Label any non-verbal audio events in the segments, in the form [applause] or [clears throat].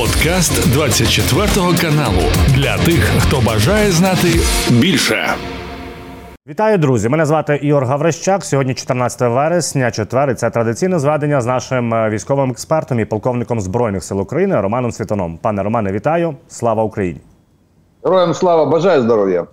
Подкаст 24 каналу для тих, хто бажає знати більше. Вітаю, друзі! Мене звати Ігор Гаврищак. Сьогодні 14 вересня, четвер. і Це традиційне зведення з нашим е, військовим експертом і полковником збройних сил України Романом Світоном. Пане Романе, вітаю! Слава Україні! Героям слава бажаю здоров'я!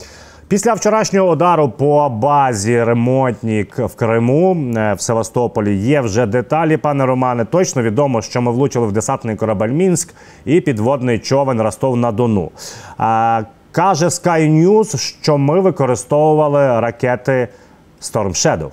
Після вчорашнього удару по базі ремонтнік в Криму е, в Севастополі є вже деталі, пане Романе. Точно відомо, що ми влучили в десантний корабель Мінськ і підводний човен Ростов на Дону. Каже Sky News, що ми використовували ракети Storm Shadow.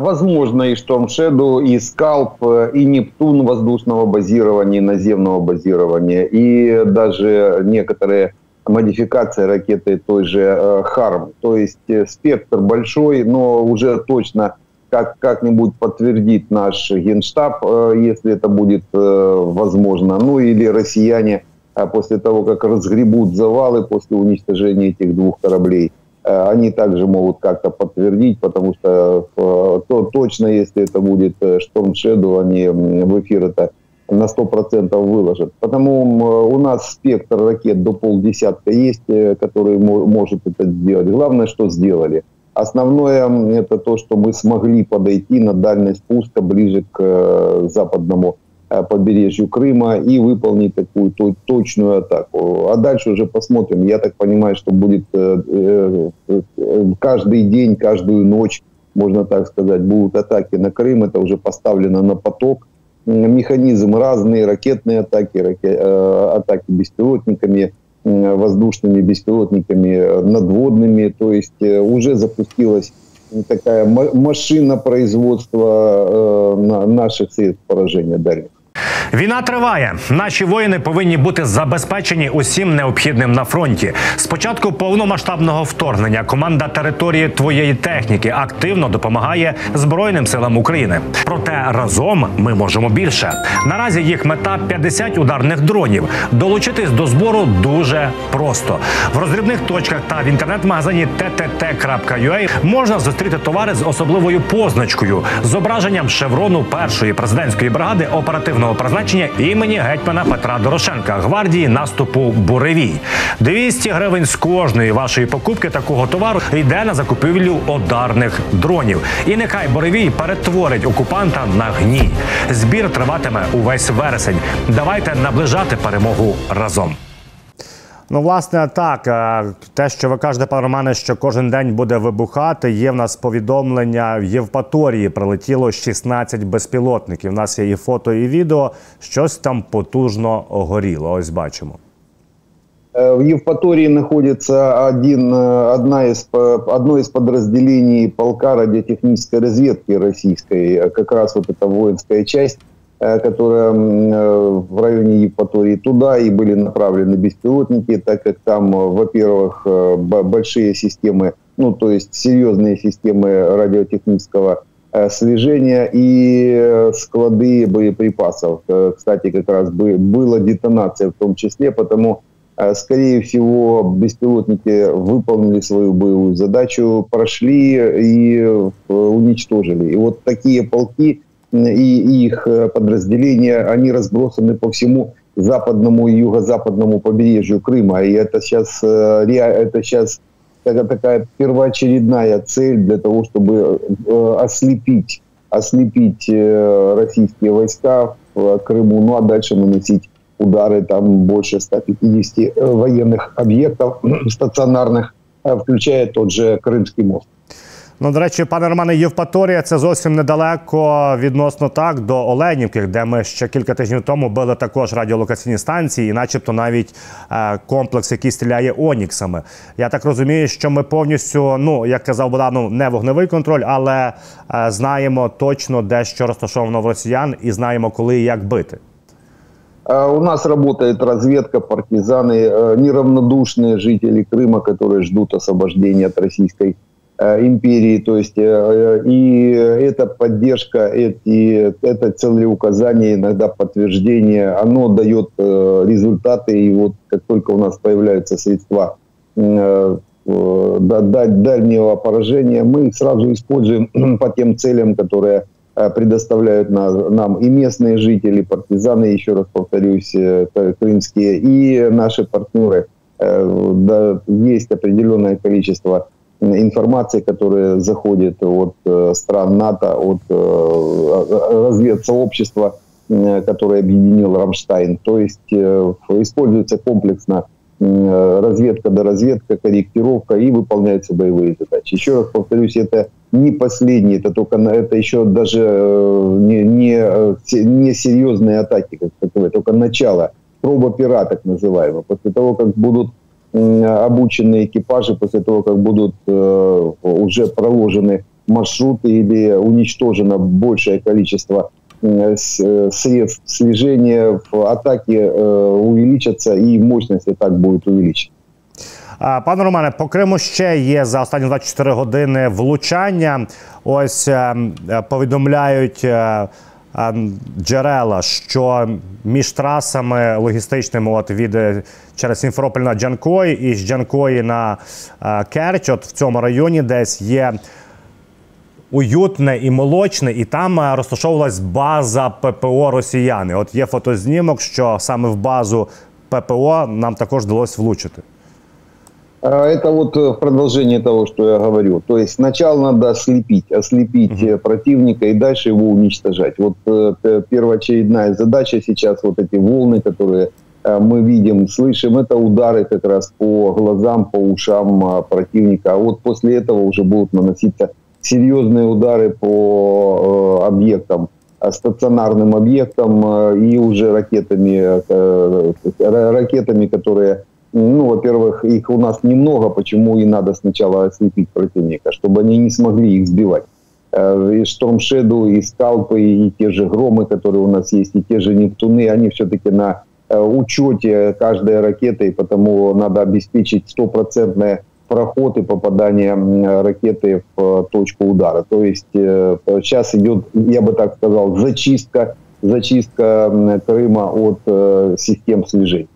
Возможно, и Storm Shadow, и Скалп, и Нептун воздушного базирования, наземного базирования, и даже некоторые модификация ракеты той же э, Харм. То есть э, спектр большой, но уже точно как, как-нибудь подтвердит наш генштаб, э, если это будет возможно. Ну или россияне после того, как разгребут завалы после уничтожения этих двух кораблей, они также могут как-то подтвердить, потому что то, точно, если это будет Storm Shadow, они в эфир это на 100% выложат. Потому у нас спектр ракет до полдесятка есть, э, который может это сделать. Главное, что сделали. Основное это то, что мы смогли подойти на дальность спуска ближе к э, западному э, побережью Крыма и выполнить такую точную атаку. А дальше уже посмотрим. Я так понимаю, что будет каждый день, каждую ночь, можно так сказать, будут атаки на Крым. Это уже поставлено на поток механизм разные, ракетные атаки, раке, э, атаки беспилотниками, воздушными беспилотниками, надводными. То есть э, уже запустилась такая машина производства э, наших средств поражения дальних. Війна триває. Наші воїни повинні бути забезпечені усім необхідним на фронті. Спочатку повномасштабного вторгнення команда території твоєї техніки активно допомагає Збройним силам України. Проте разом ми можемо більше. Наразі їх мета 50 ударних дронів. Долучитись до збору дуже просто в роздрібних точках та в інтернет-магазині ttt.ua можна зустріти товари з особливою позначкою зображенням шеврону першої президентської бригади оперативного призначення імені гетьмана Петра Дорошенка гвардії наступу Буревій. 200 гривень з кожної вашої покупки такого товару йде на закупівлю ударних дронів. І нехай Буревій перетворить окупанта на гній. Збір триватиме увесь вересень. Давайте наближати перемогу разом. Ну, власне, так е, те, що ви кажете, пане Романе, що кожен день буде вибухати. Є в нас повідомлення в Євпаторії прилетіло 16 безпілотників. У нас є і фото, і відео. Щось там потужно горіло. Ось бачимо. Е, в Евпатории находится один, е, одна из, одно из подразделений полка радиотехнической разведки российской, как раз вот эта воинская. Э, которая э, в районе Евпатории, туда и были направлены беспилотники, так как там, э, во-первых, большие системы, ну, то есть серьезные системы радиотехнического слежения и склады боеприпасов. Кстати, как раз была детонация в том числе, потому, скорее всего, беспилотники выполнили свою боевую задачу, прошли и уничтожили. И вот такие полки и их э, подразделения, они разбросаны по всему западному и юго-западному побережью Крыма. И это сейчас, э, это сейчас такая первоочередная цель для того, чтобы э, ослепить, ослепить российские войска в Крыму, ну а дальше наносить удары, там больше 150 военных объектов [clears throat] стационарных, включая тот же Крымский мост. Ну, до речі, пане Романе, Євпаторія це зовсім недалеко відносно так до Оленівки, де ми ще кілька тижнів тому били також радіолокаційні станції, і начебто навіть е, комплекс, який стріляє Оніксами. Я так розумію, що ми повністю, ну як казав Богдан, ну, не вогневий контроль, але е, знаємо точно де що розташовано в росіян, і знаємо, коли і як бити. У нас работает разведка, партизаны, э, неравнодушные жители Крыма, которые ждут освобождения от российской Э, империи, то есть э, и эта поддержка, эти, это целеуказание, иногда подтверждение, оно дает э, результаты, и вот как только у нас появляются средства дальнего поражения, мы их сразу используем [clears throat] по тем целям, которые предоставляют нам и местные жители, партизаны, еще раз повторюсь, крымские, и наши партнеры. Есть определенное количество информации, которая заходит от стран НАТО, от разведсообщества, которое объединил Рамштайн. То есть используется комплексно разведка до разведка, корректировка и выполняются боевые задачи. Еще раз повторюсь, это не последние, это только это еще даже э, не, не, э, не серьезные атаки, как таковые, только начало, проба пера так называемая. После того, как будут обучены экипажи, после того, как будут э, уже проложены маршруты или уничтожено большее количество Э, э, средств слежения в атаке э, увеличатся і мощність атак буде увеличена. Пане Романе, по Криму ще є за останні 24 години влучання. Ось повідомляють джерела, що між трасами логістичними, от від через Сімферополь на Джанкої і з Джанкої на Керч, от в цьому районі десь є уютне і молочне, і там е, розташовувалась база ППО Росіяни. От є фотознімок, що саме в базу ППО нам також вдалося влучити. Это вот в продолжение того, что я говорю. То есть сначала надо ослепить, ослепить угу. противника и дальше его уничтожать. Вот э, первоочередная задача сейчас, вот эти волны, которые э, мы видим, слышим, это удары как раз по глазам, по ушам э, противника. А вот после этого уже будут наноситься серьезные удары по э, объектам, э, стационарным объектам э, и уже ракетами, ракетами, которые, ну, во-первых, их у нас немного, почему и надо сначала ослепить противника, чтобы они не смогли их сбивать. И Storm Shadow, и Скалпы, и те же Громы, которые у нас есть, и те же Нептуны, они все-таки на учете каждой ракеты, и потому надо обеспечить стопроцентное проход и попадание ракеты в э, точку удара. То есть э, сейчас идет, я бы так сказал, зачистка, зачистка Крыма от э, систем слежень.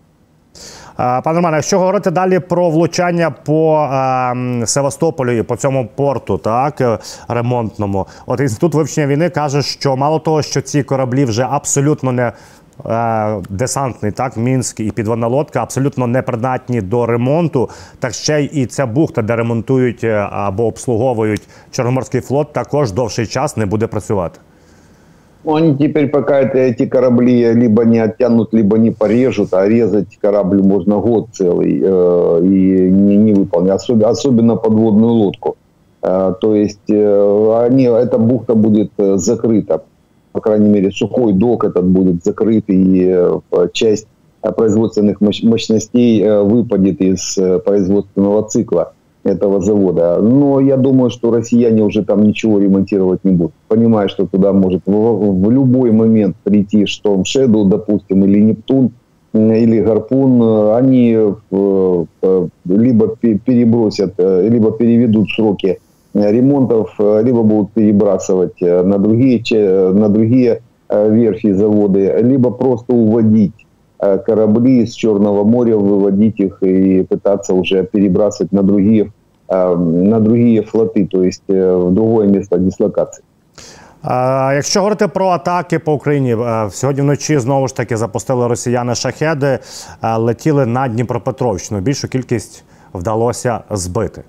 Пане Романе, якщо говорити далі про влучання по е, Севастополю і по цьому порту, так ремонтному, от інститут вивчення війни каже, що мало того, що ці кораблі вже абсолютно не Е, десантний, так мінськ і підводна лодка абсолютно непридатні до ремонту. Так ще і ця бухта, де ремонтують е, або обслуговують Чорноморський флот, також довший час не буде працювати. Они теперь пока это, эти корабли либо не оттянут, либо не порежут, а резать корабль можно год целый э, и не, не выполнить, особенно, особенно подводную лодку. Э, то есть э, они, эта бухта будет э, закрыта по крайней мере, сухой док этот будет закрыт, и э, часть э, производственных мощностей выпадет из производственного цикла этого завода. Но я думаю, что россияне уже там ничего ремонтировать не будут. Понимая, что туда может в, в любой момент прийти Storm Shadow, допустим, или Нептун, или Гарпун, они либо перебросят, либо переведут сроки ремонтов э, либо будут перебрасывать э, на другие, на другие э, верфи заводы, либо просто уводить корабли из Черного моря, выводить их и пытаться уже перебрасывать на другие, на другие флоти, то есть в другое место дислокации. Якщо говорити про атаки по Україні, сьогодні вночі знову ж таки запустили росіяни шахеди, летіли на Дніпропетровщину. Більшу кількість вдалося збити.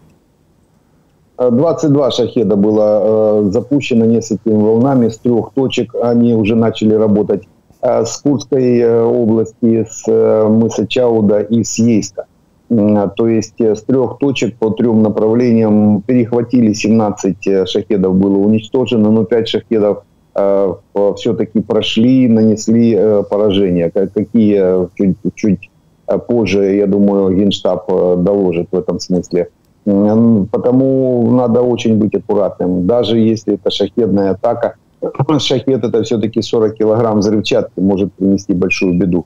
22 шахеда было э, запущено несколькими волнами с трех точек. Они уже начали работать э, с Курской э, области, с э, мыса Чауда и с Ейска. Э, то есть э, с трех точек по трем направлениям перехватили 17 э, шахедов было уничтожено, но 5 шахедов э, все-таки прошли, нанесли э, поражения. Какие э, чуть, чуть позже, я думаю, Генштаб доложит в этом смысле. Потому надо очень быть аккуратным. Даже если это шахедная атака, шахет это все-таки 40 килограмм взрывчатки может принести большую беду.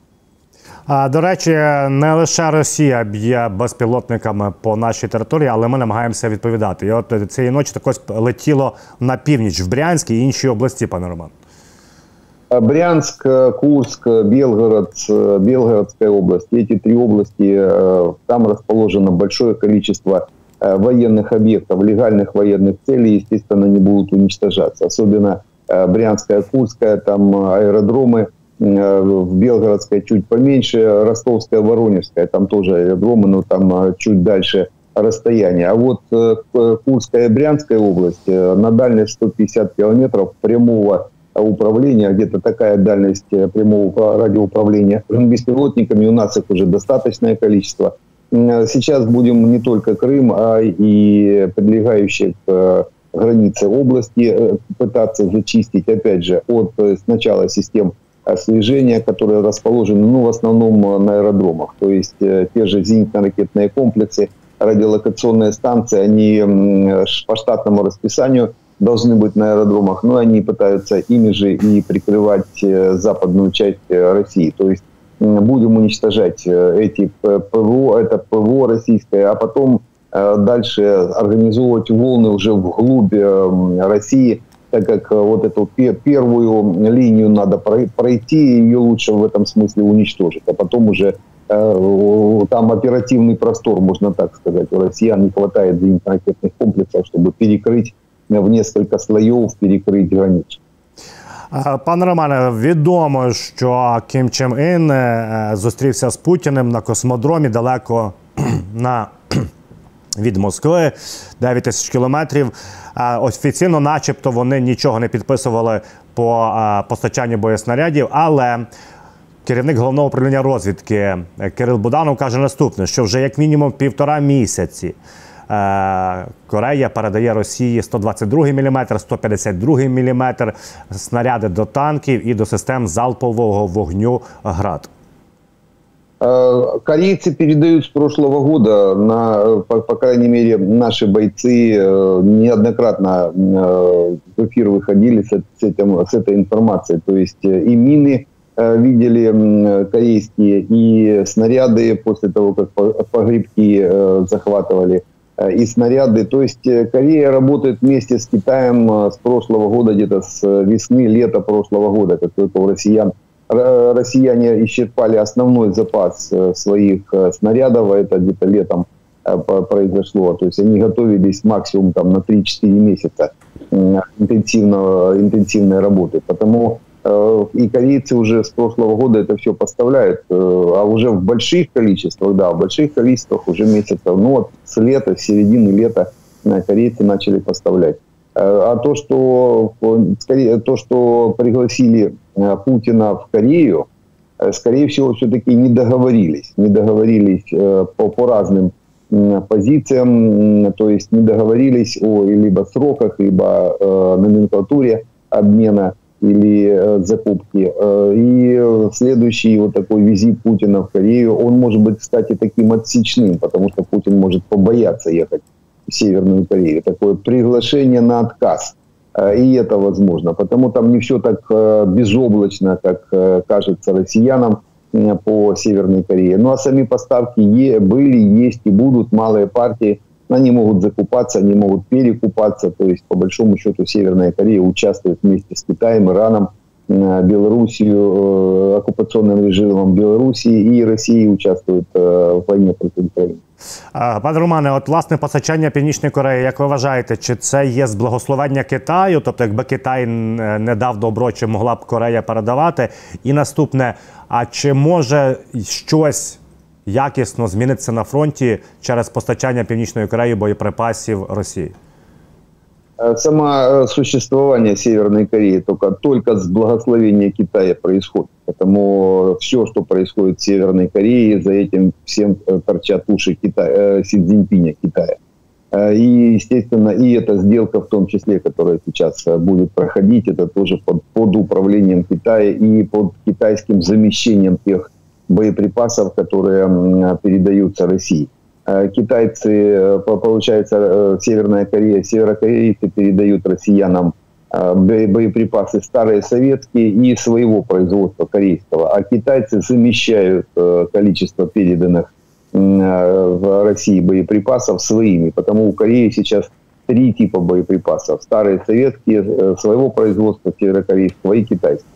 А, До речі, не лише Росія б'є безпілотниками по нашій території, але ми намагаємося відповідати. І от цієї ночі також летіло на північ в Брянськ і інші області, пане Роман. Брянск, Курск, Белгород, Белгородская область. Эти три области, э, там расположено большое количество Э, военных объектов, легальных военных целей, естественно, не будут уничтожаться. Особенно Брянская, Курская, там аэродромы, в Белгородской чуть поменьше, Ростовская, Воронежская, там тоже аэродромы, но там чуть дальше расстояние. А вот Курская и Брянская область на дальность 150 километров прямого управления, где-то такая дальность прямого радиоуправления [clears throat] беспилотниками, у нас их уже достаточное количество. Сейчас будем не только Крым, а и прилегающие к границе области пытаться зачистить, опять же, от сначала систем слежения, которые расположены ну, в основном на аэродромах. То есть те же зенитно-ракетные комплексы, радиолокационные станции, они по штатному расписанию должны быть на аэродромах, но они пытаются ими же и прикрывать западную часть России. То есть будем уничтожать эти ПВО, это ПВО российское, а потом дальше организовывать волны уже вглубь России, так как вот эту первую линию надо пройти, ее лучше в этом смысле уничтожить, а потом уже там оперативный простор, можно так сказать. У россиян не хватает зенитно-ракетных комплексов, чтобы перекрыть в несколько слоев, перекрыть границу. Пане Романе, відомо, що Кім Чен Ін зустрівся з Путіним на космодромі далеко [clears throat] на від Москви 9 тисяч кілометрів. Офіційно, начебто, вони нічого не підписували по постачанню боєснарядів, але керівник головного управління розвідки Кирил Буданов каже наступне: що вже як мінімум півтора місяці. Корея передає Росії 122 мм, 152 мм снаряди до танків і до систем залпового вогню ГРАД. Корейцы передают с прошлого года, на, по, по крайней мере, наши бойцы неоднократно в эфир выходили с, с, этим, с этой информацией. То есть и мины видели корейские, и снаряды после того, как погребки захватывали, и снаряды. То есть Корея работает вместе с Китаем с прошлого года, где-то с весны, лета прошлого года, как только у россиян россияне исчерпали основной запас э, своих э, снарядов, а это где-то летом э, произошло. То есть они готовились максимум там, на 3-4 месяца интенсивного, интенсивной работы. Потому и корейцы уже с прошлого года это все поставляют, а уже в больших количествах, да, в больших количествах уже месяцев, ну вот с лета, с середины лета корейцы начали поставлять. А то, что, скорее, то, что пригласили Э, Путина в Корею, э, скорее всего, все-таки не договорились. Не договорились э, по, по разным позициям, то есть не договорились о либо сроках, либо номенклатуре обмена или закупки. И следующий вот такой визит Путина в Корею, он может быть, кстати, таким отсечным, потому что Путин может побояться ехать Северную Корею. Такое приглашение на отказ – Э, и это возможно. Потому там не все так э, безоблачно, как э, кажется россиянам по Северной Корее. Ну а сами поставки были, есть и будут, малые партии, они могут закупаться, они могут перекупаться. То есть, по большому счету, Северная Корея участвует вместе с Китаем, Ираном, Белоруссию, оккупационным режимом Белоруссии и Россией участвуют в войне против Украины. Пане Романе, от власне постачання Північної Кореї, як ви вважаєте, чи це є з благословення Китаю? Тобто, якби Китай не дав добро, чи могла б Корея передавати? І наступне: а чи може щось якісно змінитися на фронті через постачання Північної Кореї боєприпасів Росії? Э, само существование Северной Кореи только, только с благословения Китая происходит. Поэтому все, что происходит в Северной Корее, за этим всем э, торчат уши Китая, э, Си Цзиньпиня Китая. И, естественно, и эта сделка в том числе, которая сейчас будет проходить, это тоже под, под управлением Китая и под китайским замещением тех боеприпасов, которые передаются России. Э, китайцы, э, получается, э, Северная Корея, северокорейцы передают россиянам боеприпасы старые советские и своего производства корейского, а китайцы замещают количество переданных в России боеприпасов своими, потому у Кореи сейчас три типа боеприпасов. Старые советские, своего производства северокорейского и китайские.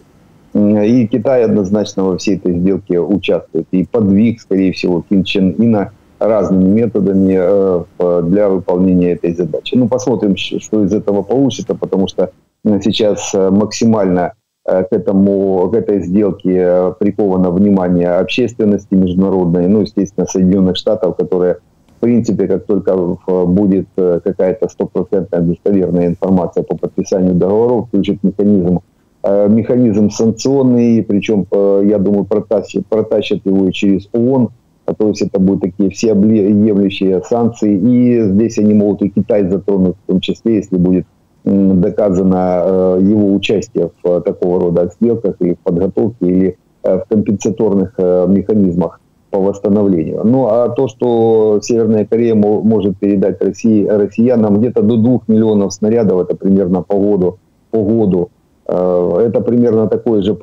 И Китай однозначно во всей этой сделке участвует. И подвиг, скорее всего, Ким Чен Ина разными методами э, для выполнения этой задачи. Ну, посмотрим, что из этого получится, потому что сейчас максимально к, этому, к этой сделке приковано внимание общественности международной, ну, естественно, Соединенных Штатов, которые в принципе, как только будет какая-то стопроцентная достоверная информация по подписанию договоров, включит механизм Э, механизм санкционный, причем, э, я думаю, протащат, протащат его и через ООН, а то есть это будут такие всеобъемлющие санкции, и здесь они могут и Китай затронуть, в том числе, если будет доказано э, его участие в такого рода сделках или в подготовке, или в компенсаторных механизмах по восстановлению. Ну а то, что Северная Корея может передать России, россиянам где-то до 2 миллионов снарядов, это примерно по году, по году Э, это примерно такое же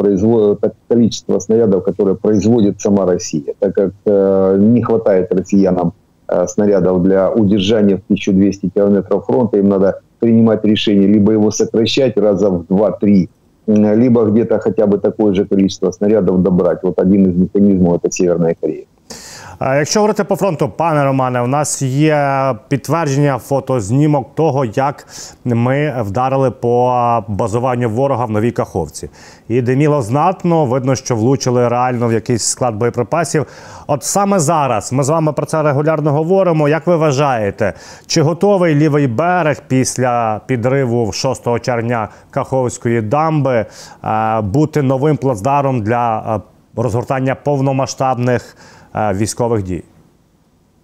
количество снарядов, которое производит сама Россия, так как э, не хватает россиянам э, снарядов для удержания в 1200 километров фронта, им надо принимать решение либо его сокращать раза в 2-3, либо где-то хотя бы такое же количество снарядов добрать. Вот один из механизмов – это Северная Корея. Якщо говорити по фронту, пане Романе, у нас є підтвердження фотознімок того, як ми вдарили по базуванню ворога в новій каховці. І диміло знатно, видно, що влучили реально в якийсь склад боєприпасів. От саме зараз ми з вами про це регулярно говоримо. Як ви вважаєте, чи готовий лівий берег після підриву 6 червня Каховської дамби е, бути новим плацдаром для е, розгортання повномасштабних? Військових дій?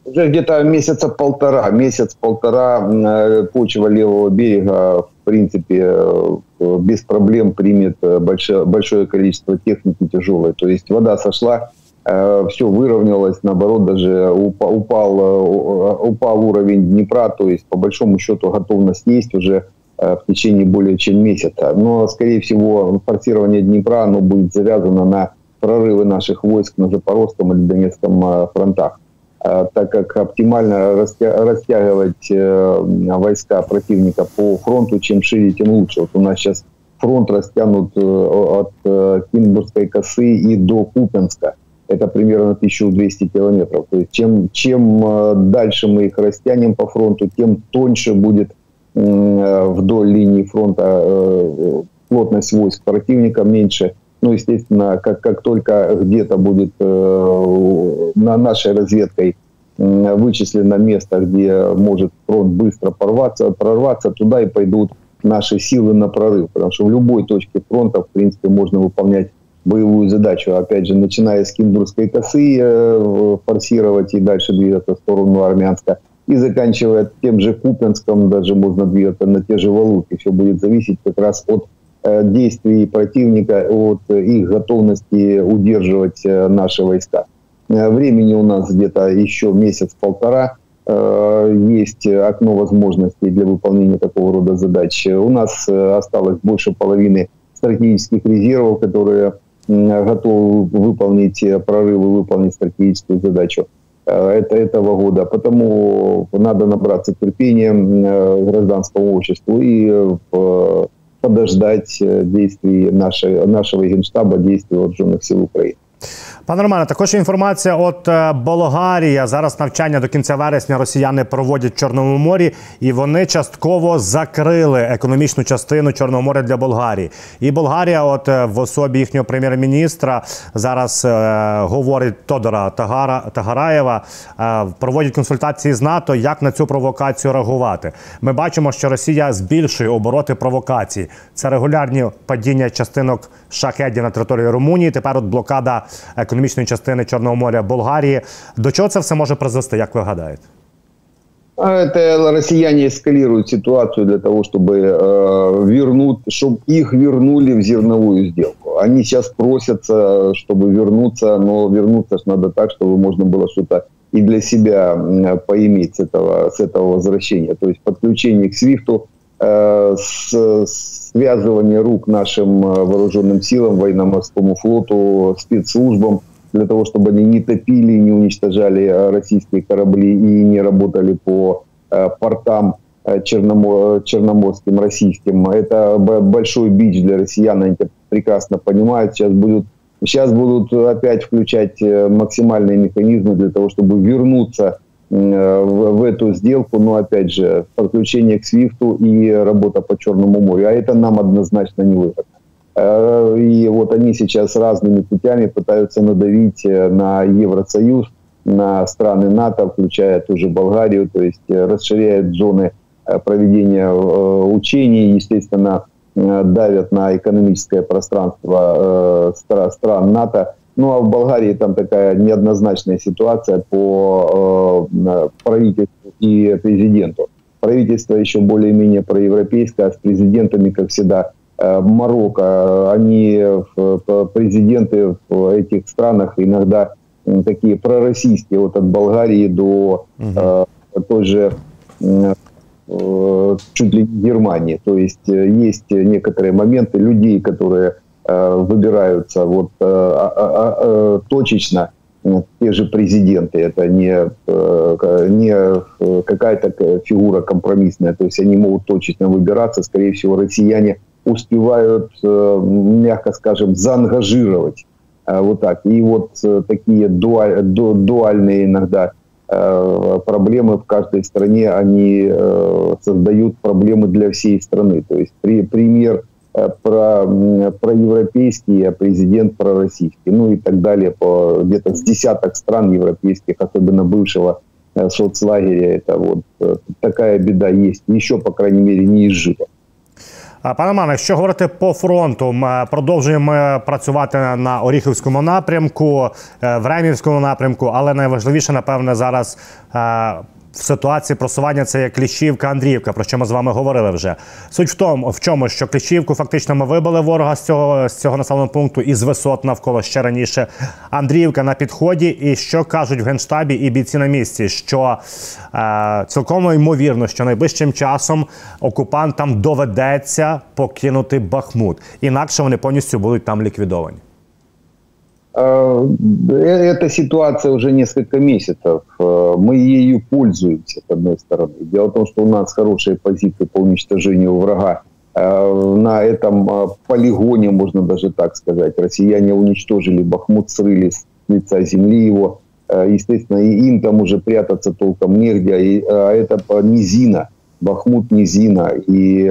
Уже где-то месяца полтора, месяц-полтора э, почва левого берега, в принципе, э, без проблем примет э, большое, большое количество техники тяжелой. То есть вода сошла, все выровнялось, наоборот, даже упал, упал, упал уровень Днепра, то есть, по большому счету, готовность есть уже в течение более чем месяца. Но, скорее всего, форсирование Днепра оно будет завязано на прорывы наших войск на Запорожском или Донецком э, фронтах э, так как оптимально растягивать э, войска противника по фронту, чем шире, тем лучше. Вот у нас сейчас фронт растянут от Кинбургской косы и до Купенска. Это примерно 1200 километров. То есть чем, чем дальше мы их растянем по фронту, тем тоньше будет вдоль линии фронта плотность войск противника, меньше ну, естественно, как, как только где-то будет э, на нашей разведкой э, вычислено место, где может фронт быстро порваться, прорваться, туда и пойдут наши силы на прорыв. Потому что в любой точке фронта, в принципе, можно выполнять боевую задачу. Опять же, начиная с Киндурской косы, э, форсировать и дальше двигаться в сторону Армянска. И заканчивая тем же Купенском, даже можно двигаться на те же Валуки. Все будет зависеть как раз от действий противника, от их готовности удерживать э, наши войска. Э, времени у нас где-то еще месяц-полтора. Есть окно возможностей для выполнения такого рода задач. У нас осталось больше половины стратегических резервов, которые готовы выполнить прорывы, выполнить стратегическую задачу это, этого года. Потому надо набраться терпения гражданскому обществу и подождать э, действий нашей, нашего генштаба, действий вооруженных сил Украины. Пане Романе, також інформація. От е, Болгарія зараз навчання до кінця вересня росіяни проводять в Чорному морі, і вони частково закрили економічну частину Чорного моря для Болгарії. І Болгарія, от е, в особі їхнього прем'єр-міністра, зараз е, говорить Тодора Тагара Тагараєва, е, проводять консультації з НАТО, як на цю провокацію реагувати. Ми бачимо, що Росія збільшує обороти провокації. Це регулярні падіння частинок шахедів на території Румунії. Тепер от блокада економічної частини Чорного моря Болгарії. До чого це все може призвести, як ви гадаєте? Это россияне эскалируют ситуацию для того, чтобы э, вернуть, чтобы их вернули в зерновую сделку. Они сейчас просятся, чтобы вернуться, но вернуться ж надо так, чтобы можно было что-то и для себя поиметь с этого, с этого возвращения. То есть подключение к СВИФТу, э, с, связывание рук нашим э, вооруженным силам, военно-морскому флоту, спецслужбам, для того, чтобы они не топили, не уничтожали э, российские корабли и не работали по э, портам черномор, черноморским, российским. Это большой бич для россиян, они это прекрасно понимают. Сейчас будут, сейчас будут опять включать максимальные механизмы для того, чтобы вернуться в, в эту сделку, но опять же, подключение к Свифту и работа по Черному морю. А это нам однозначно не выгодно. И вот они сейчас разными путями пытаются надавить на Евросоюз, на страны НАТО, включая ту же Болгарию, то есть расширяют зоны проведения учений, естественно, давят на экономическое пространство стран НАТО. Ну а в Болгарии там такая неоднозначная ситуация по э, правительству и президенту. Правительство еще более-менее проевропейское, а с президентами, как всегда, э, Марокко. Они, э, президенты в этих странах иногда э, такие пророссийские, вот от Болгарии до э, той же э, чуть ли не Германии. То есть э, есть некоторые моменты людей, которые Э, выбираются вот э, а, а, а, точечно те же президенты, это не, э, не какая-то фигура компромиссная, то есть они могут точечно выбираться, скорее всего, россияне успевают, мягко скажем, заангажировать вот так. И вот такие дуаль, дуальные иногда проблемы в каждой стране, они создают проблемы для всей страны. То есть при, пример Э, про, про европейский, а президент пророссийский, ну и так далее, по где-то с десяток стран европейских, особенно бывшего э, соцлагеря, это вот э, такая беда есть, еще, по крайней мере, не изжита. Пане Романе, якщо говорити по фронту, ми продовжуємо працювати на Оріхівському напрямку, в Ремівському напрямку, але найважливіше, напевне, зараз в ситуації просування це є Кліщівка, Андріївка, про що ми з вами говорили вже. Суть в тому, в чому, що Кліщівку фактично ми вибили ворога з цього з цього населеного пункту із висот навколо ще раніше. Андріївка на підході. І що кажуть в генштабі і бійці на місці? Що е, цілком ймовірно, що найближчим часом окупантам доведеться покинути Бахмут, інакше вони повністю будуть там ліквідовані. Э, эта ситуация уже несколько месяцев. Э, мы ею пользуемся, с одной стороны. Дело в том, что у нас хорошие позиции по уничтожению врага. Э, на этом полигоне, можно даже так сказать, россияне уничтожили Бахмут, срыли с лица земли его. Естественно, и им там уже прятаться толком негде. А это низина, Бахмут низина. И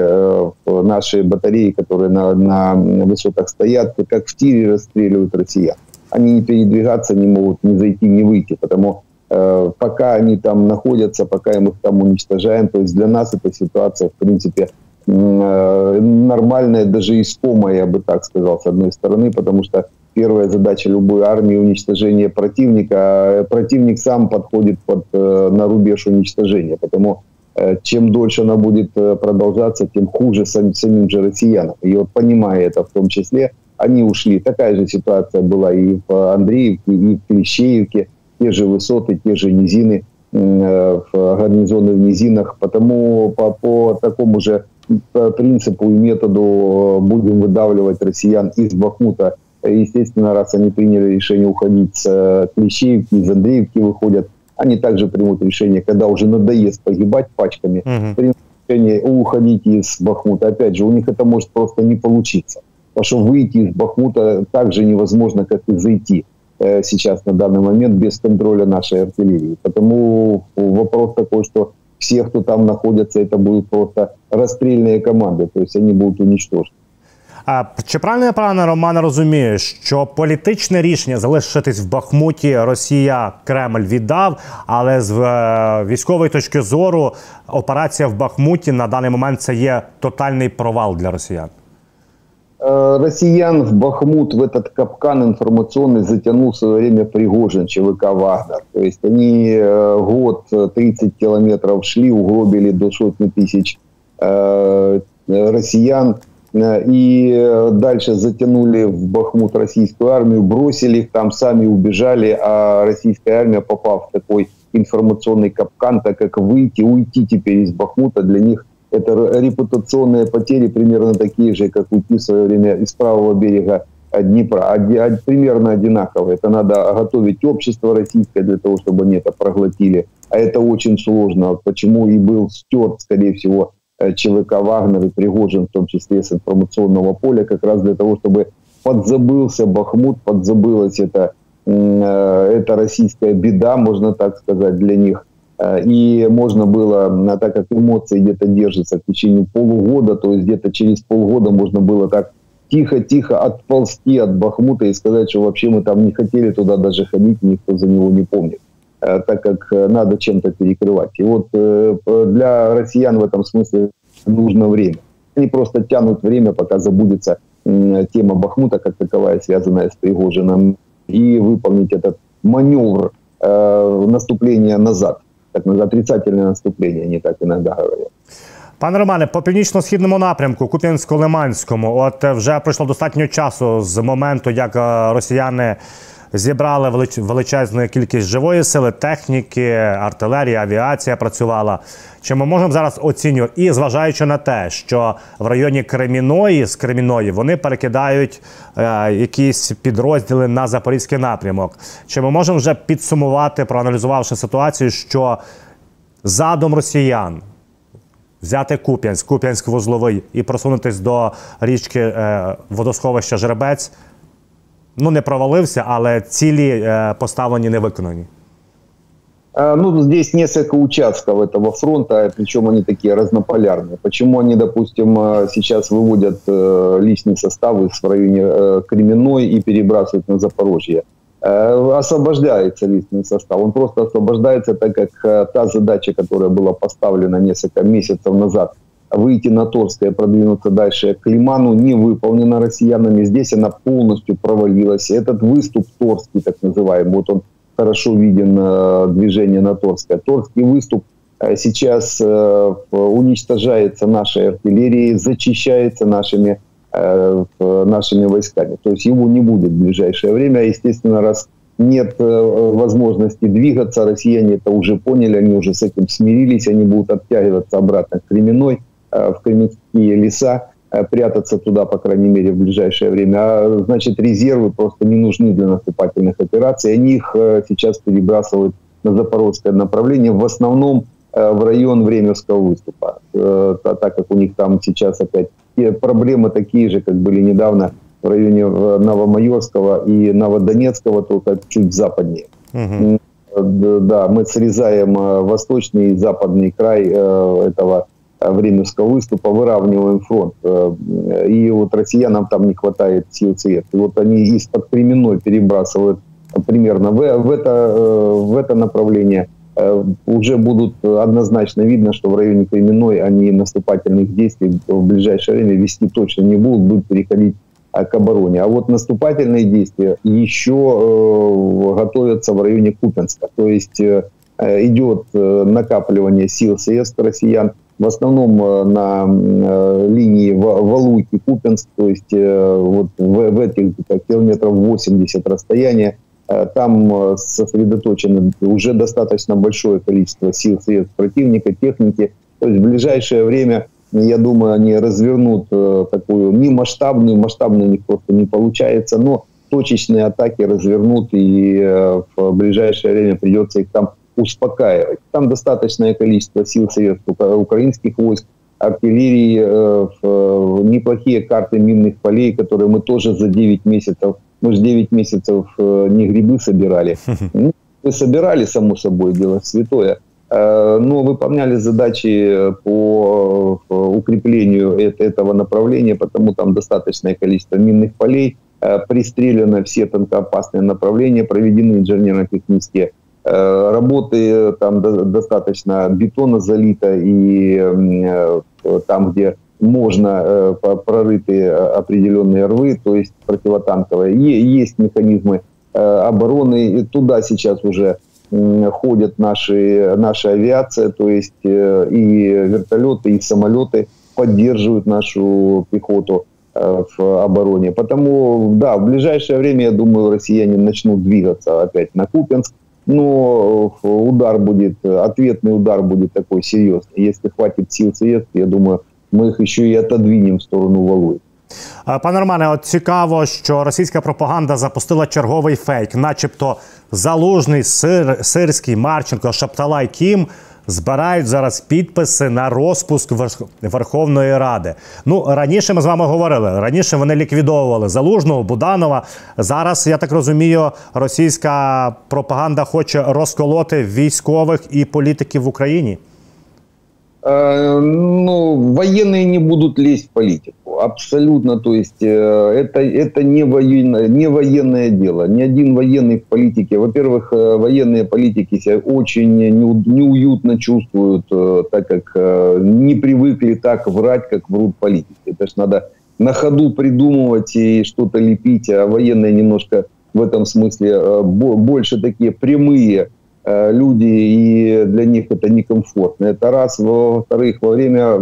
наши батареи, которые на, на высотах стоят, как в тире расстреливают россиян они не передвигаться не могут, не зайти, не выйти, потому э, пока они там находятся, пока мы их там уничтожаем, то есть для нас эта ситуация, в принципе, э, нормальная, даже искомая, я бы так сказал, с одной стороны, потому что первая задача любой армии – уничтожение противника, а противник сам подходит под, э, на рубеж уничтожения, потому э, чем дольше она будет э, продолжаться, тем хуже сам, самим же россиянам. И вот понимая это в том числе, они ушли. Такая же ситуация была и в Андреевке, и в Клещеевке. Те же высоты, те же низины, э, в гарнизоны в низинах. Потому по, по такому же принципу и методу э, будем выдавливать россиян из Бахмута. Естественно, раз они приняли решение уходить с э, Клещеевки, из Андреевки выходят, они также примут решение, когда уже надоест погибать пачками, угу. примут решение уходить из Бахмута. Опять же, у них это может просто не получиться. Потому что выйти из Бахмута так же невозможно, как и зайти э, сейчас на данный момент без контроля нашей артиллерии. Потому вопрос такой, что все, кто там находится, это будут просто расстрельные команды, то есть они будут уничтожены. А чи правильно я пане Романе розумію, що політичне рішення залишитись в Бахмуті Росія Кремль віддав, але з е, військової точки зору операція в Бахмуті на даний момент це є тотальний провал для росіян? Россиян в Бахмут в этот капкан информационный затянул в свое время Пригожин, ЧВК «Вагнер». То есть они год 30 километров шли, угробили до сотни тысяч россиян, и дальше затянули в Бахмут российскую армию, бросили их там, сами убежали, а российская армия, попав в такой информационный капкан, так как выйти, уйти теперь из Бахмута для них это репутационные потери примерно такие же, как уйти в свое время из правого берега Днепра. Примерно одинаковые. Это надо готовить общество российское для того, чтобы они это проглотили. А это очень сложно. Почему и был стерт, скорее всего, э, ЧВК «Вагнер» и Пригожин, в том числе с информационного поля, как раз для того, чтобы подзабылся Бахмут, подзабылась эта, э, эта российская беда, можно так сказать, для них. И можно было, так как эмоции где-то держатся в течение полугода, то есть где-то через полгода можно было так тихо-тихо отползти от Бахмута и сказать, что вообще мы там не хотели туда даже ходить, никто за него не помнит, так как надо чем-то перекрывать. И вот для россиян в этом смысле нужно время. Они просто тянут время, пока забудется тема Бахмута как таковая, связанная с Пригожиным, и выполнить этот маневр э, наступления назад, так на отрицательное наступление, они так иногда говорят. Пане Романе, по північно-східному напрямку, Куп'янсько-Лиманському, от вже пройшло достатньо часу з моменту, як росіяни зібрали велич... величезну кількість живої сили, техніки, артилерії, авіація працювала. Чи ми можемо зараз оцінювати? І зважаючи на те, що в районі Креміної з Креміної вони перекидають е, якісь підрозділи на запорізький напрямок. Чи ми можемо вже підсумувати, проаналізувавши ситуацію, що задум росіян взяти Куп'янськ, Куп'янськ вузловий і просунутись до річки е, водосховища Жеребець? ну не провалився, але цілі е, поставлені не виконані. Ну, здесь несколько участков этого фронта, причем они такие разнополярные. Почему они, допустим, сейчас выводят э, личные составы в районе э, Кременной и перебрасывают на Запорожье? Э, освобождается личный состав. Он просто освобождается, так как э, та задача, которая была поставлена несколько месяцев назад, выйти на Торское, продвинуться дальше к Лиману, не выполнена россиянами. Здесь она полностью провалилась. Этот выступ Торский, так называемый, вот он хорошо виден, э, движение на Торское. Торский выступ э, сейчас э, уничтожается нашей артиллерией, зачищается нашими, нашими войсками. То есть его не будет в ближайшее время. Естественно, раз нет возможности двигаться, россияне это уже поняли, они уже с этим смирились, они будут оттягиваться обратно к Кременной. Э, в кремецкие леса, э, прятаться туда, по крайней мере, в ближайшее время. А, значит, резервы просто не нужны для наступательных операций. Они их э, сейчас перебрасывают на запорожское направление, в основном в район Временского выступа, так как у них там сейчас опять проблемы такие же, как были недавно в районе Новомайорского и Новодонецкого, только чуть западнее. Угу. Да, мы срезаем восточный и западный край этого Временского выступа, выравниваем фронт. Э, и вот россиянам там не хватает сил цвет. И вот они из-под Кременной перебрасывают примерно в, в, это, э, в это направление. Э, уже будут однозначно видно, что в районе Кременной они наступательных действий в ближайшее время вести точно не будут, будут переходить к обороне. А вот наступательные действия еще готовятся в районе Купенска. То есть идет накапливание сил средств россиян, в основном э, на э, линии Валуйки-Купенск, то есть э, вот в, в этих километров 80 расстояния, там сосредоточено уже достаточно большое количество сил, средств противника, техники. То есть в ближайшее время, я думаю, они развернут такую не масштабную, масштабную у них просто не получается, но точечные атаки развернут, и в ближайшее время придется их там успокаивать. Там достаточное количество сил средств украинских войск, артиллерии, э, э, неплохие карты минных полей, которые мы тоже за 9 месяцев, мы же 9 месяцев э, не грибы собирали. [laughs] Ну, мы собирали, само собой, дело святое, но выполняли задачи по укреплению этого направления, потому там достаточное количество минных полей, пристреляно все танкоопасные направления, проведены инженерно-технические Э, работы там достаточно бетона залито, и э, там, где можно э, прорыты определенные рвы, то есть противотанковые. Есть механизмы обороны, и туда сейчас уже ходят наши, наша авиация, то есть и вертолеты, и самолеты поддерживают нашу пехоту в обороне. Потому, да, в ближайшее время, я думаю, россияне начнут двигаться опять на Купенск но э, удар будет, ответный удар будет такой серьезный. Если хватит сил средств, я думаю, ми їх ще й отодвинем в сторону Валуї. Пане Романе, от цікаво, що російська пропаганда запустила черговий фейк, начебто залужний сир, сирський Марченко, Шапталай Кім збирають зараз підписи на розпуск Верховної Ради. Ну раніше ми з вами говорили. Раніше вони ліквідовували Залужного, Буданова. Зараз я так розумію, російська пропаганда хоче розколоти військових і політиків в Україні. Э, ну, военные не будут лезть в политику. Абсолютно. То есть э, это, это не, военное, не военное дело. Ни один военный в политике. Во-первых, э, военные политики себя очень неуютно чувствуют, так как не привыкли так врать, как врут политики. Это же надо на ходу придумывать и что-то лепить, а военные немножко в этом смысле больше такие прямые Э, люди, и для них это некомфортно. Это раз. Во-вторых, во время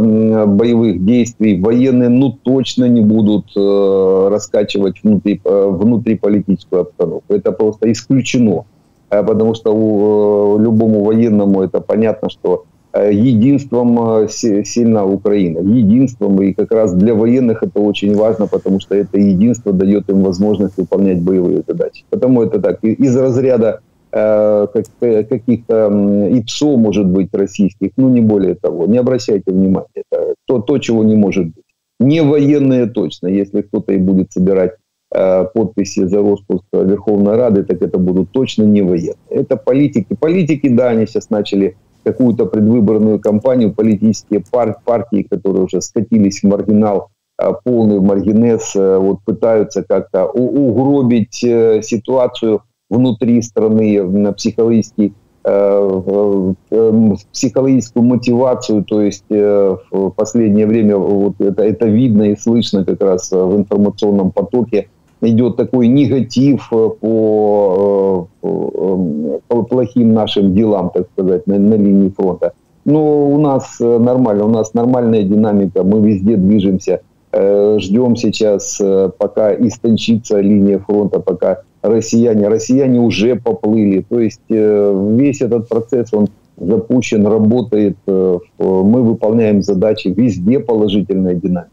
боевых действий военные ну точно не будут э, раскачивать внутри, э, внутриполитическую обстановку. Это просто исключено. Потому что у, любому военному это понятно, что единством сильна Украина. Единством. И как раз для военных это очень важно, потому что это единство дает им возможность выполнять боевые задачи. Потому это так. Из разряда Э, э, каких-то ИПСО, может быть, российских, ну, не более того. Не обращайте внимания. Это то, то, чего не может быть. Не военные точно. Если кто-то и будет собирать э, подписи за распуск Верховной Рады, так это будут точно не военные. Это политики. Политики, да, они сейчас начали какую-то предвыборную кампанию, политические пар- партии, которые уже скатились в маргинал, полный маргинез, вот пытаются как-то угробить ситуацию внутри страны, психологический э, э, психологическую мотивацию, то есть э, в последнее время вот это, это видно и слышно как раз в информационном потоке, идет такой негатив по, по плохим нашим делам, так сказать, на, на линии фронта. Но у нас нормально, у нас нормальная динамика, мы везде движемся, ждем сейчас, пока истончится линия фронта, пока россияне. Россияне уже поплыли. То есть э, весь этот процесс, он запущен, работает. Э, мы выполняем задачи. Везде положительная динамика.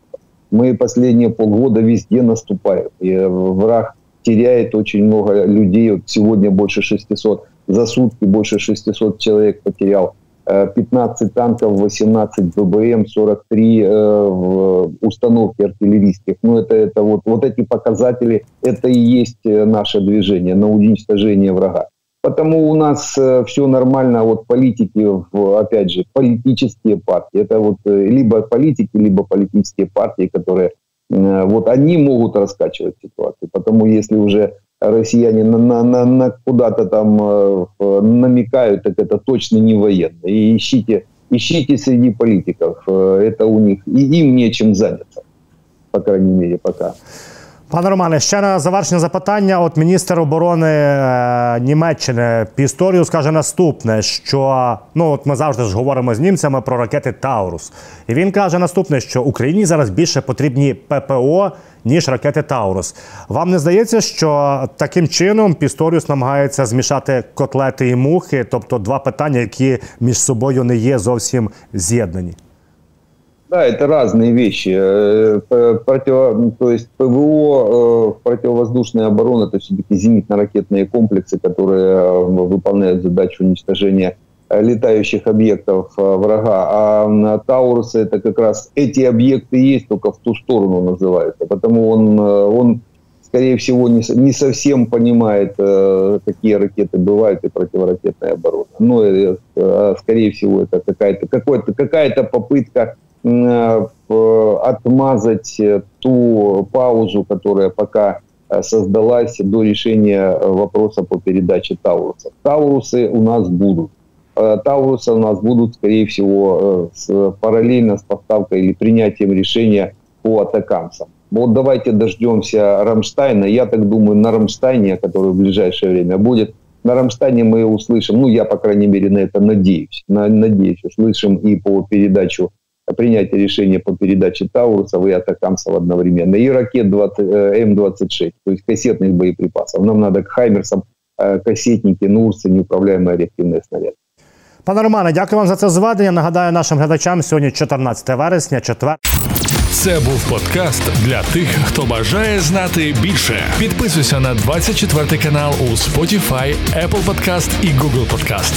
Мы последние полгода везде наступаем. И враг теряет очень много людей. Вот сегодня больше 600. За сутки больше 600 человек потерял. 15 танков, 18 ВБМ, 43 э, установки артиллерийских. Ну, это, это вот, вот эти показатели, это и есть э, наше движение на уничтожение врага. Потому у нас э, все нормально, а вот политики, опять же, политические партии, это вот э, либо политики, либо политические партии, которые э, вот они могут раскачивать ситуацию. Потому если уже россияне на, на, на, на куда-то там э, намекают, так это точно не военные. И ищите, ищите среди политиков, э, это у них, и им нечем заняться, по крайней мере, пока. Пане Романе, ще на завершення запитання. От міністр оборони е, Німеччини Пісторіус каже наступне: що ну от ми завжди ж говоримо з німцями про ракети Таурус, і він каже наступне, що Україні зараз більше потрібні ППО ніж ракети Таурус. Вам не здається, що таким чином Пісторіус намагається змішати котлети і мухи, тобто два питання, які між собою не є зовсім з'єднані? Да, это разные вещи. Э, против, то есть ПВО, э, противовоздушная оборона, это все-таки зенитно-ракетные комплексы, которые э, выполняют задачу уничтожения летающих объектов врага. А Таурусы это как раз эти объекты есть, только в ту сторону называются. Потому он, он скорее всего, не, не совсем понимает, какие ракеты бывают и противоракетная оборона. Но, скорее всего, это какая-то какая-то попытка Э, отмазать э, ту паузу, которая пока э, создалась до решения вопроса по передаче Таурусов. Таурусы у нас будут. Таурусы у нас будут, скорее всего, с, параллельно с поставкой или принятием решения по атакамсам. Вот давайте дождемся Рамштайна. Я так думаю, на Рамштайне, который в ближайшее время будет, на Рамштайне мы услышим, ну я, по крайней мере, на это надеюсь, на, надеюсь, услышим и по передачу принятие решения по передаче Таурусов и Атакамсов одновременно, и ракет 20, э, М-26, то есть кассетных боеприпасов. Нам надо к Хаймерсам э, кассетники, Нурсы, неуправляемые реактивные снаряды. Пане Романе, дякую вам за це зведення. Нагадаю нашим глядачам сьогодні 14 вересня, четвер. Це був подкаст для тих, хто бажає знати більше. Підписуйся на 24 канал у Spotify, Apple Podcast і Google Podcast.